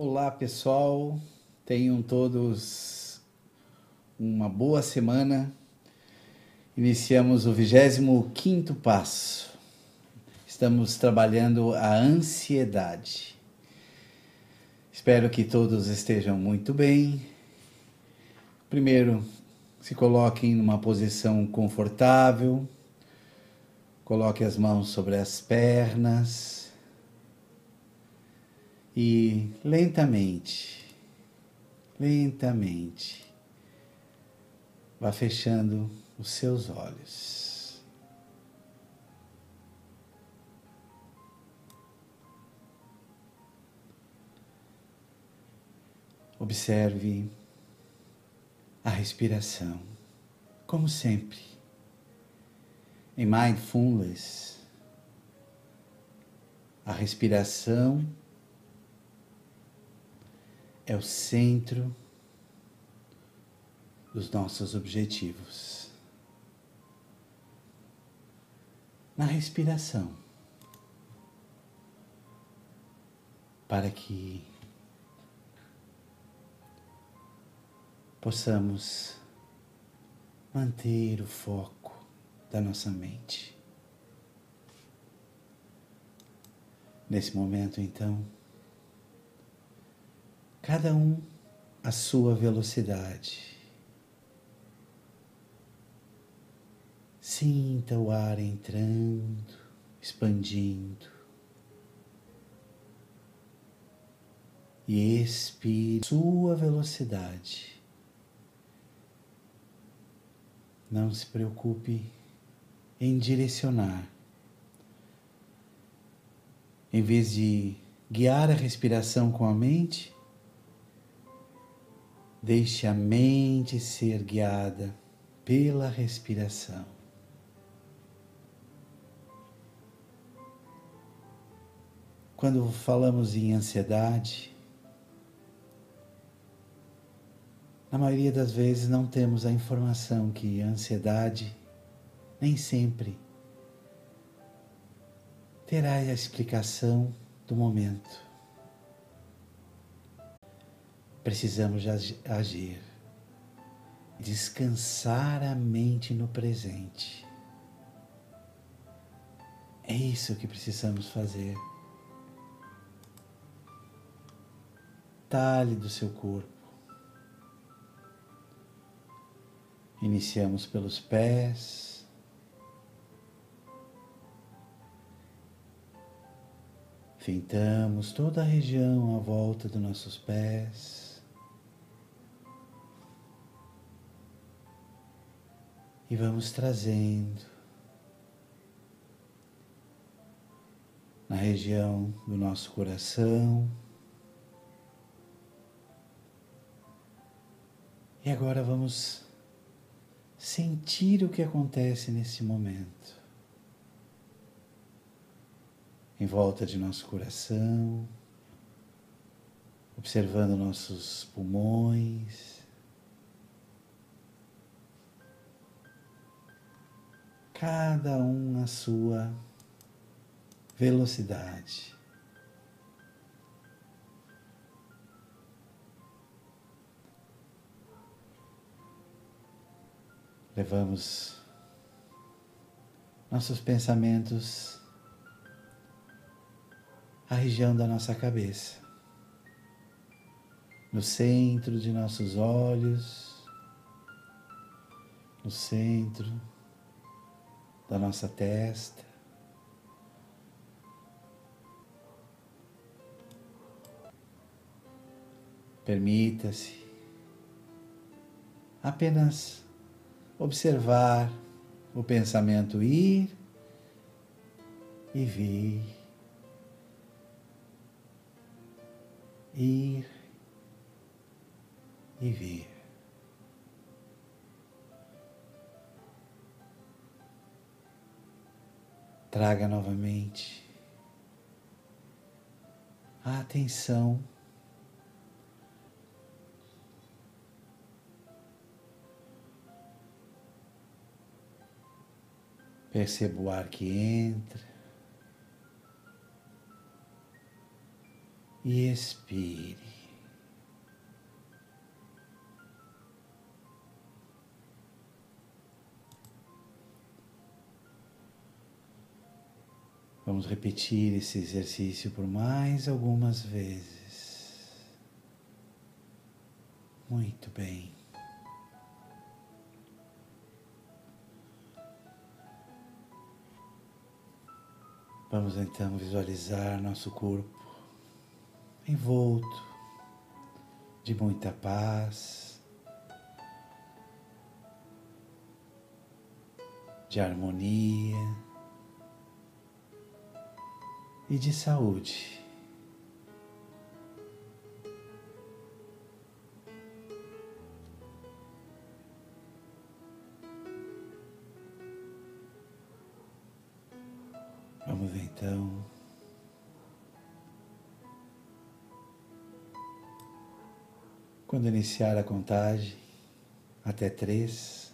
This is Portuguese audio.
Olá pessoal, tenham todos uma boa semana. Iniciamos o 25 passo. Estamos trabalhando a ansiedade. Espero que todos estejam muito bem. Primeiro, se coloquem numa posição confortável. Coloque as mãos sobre as pernas e lentamente, lentamente, vá fechando os seus olhos. Observe a respiração, como sempre. Em mindfulness, a respiração é o centro dos nossos objetivos. Na respiração, para que possamos manter o foco da nossa mente. Nesse momento, então, cada um a sua velocidade. Sinta o ar entrando, expandindo. E expire sua velocidade. Não se preocupe em direcionar. Em vez de guiar a respiração com a mente, Deixe a mente ser guiada pela respiração. Quando falamos em ansiedade, na maioria das vezes não temos a informação que a ansiedade nem sempre terá a explicação do momento precisamos agir, descansar a mente no presente. É isso que precisamos fazer. Talhe do seu corpo. Iniciamos pelos pés. Fintamos toda a região à volta dos nossos pés. E vamos trazendo na região do nosso coração. E agora vamos sentir o que acontece nesse momento. Em volta de nosso coração, observando nossos pulmões. Cada um a sua velocidade. Levamos nossos pensamentos à região da nossa cabeça, no centro de nossos olhos, no centro da nossa testa. Permita-se apenas observar o pensamento ir e vir, ir e vir. Traga novamente. A atenção. Perceba o ar que entra. E expire. Vamos repetir esse exercício por mais algumas vezes. Muito bem. Vamos então visualizar nosso corpo envolto de muita paz, de harmonia e de saúde. Vamos então quando iniciar a contagem até três,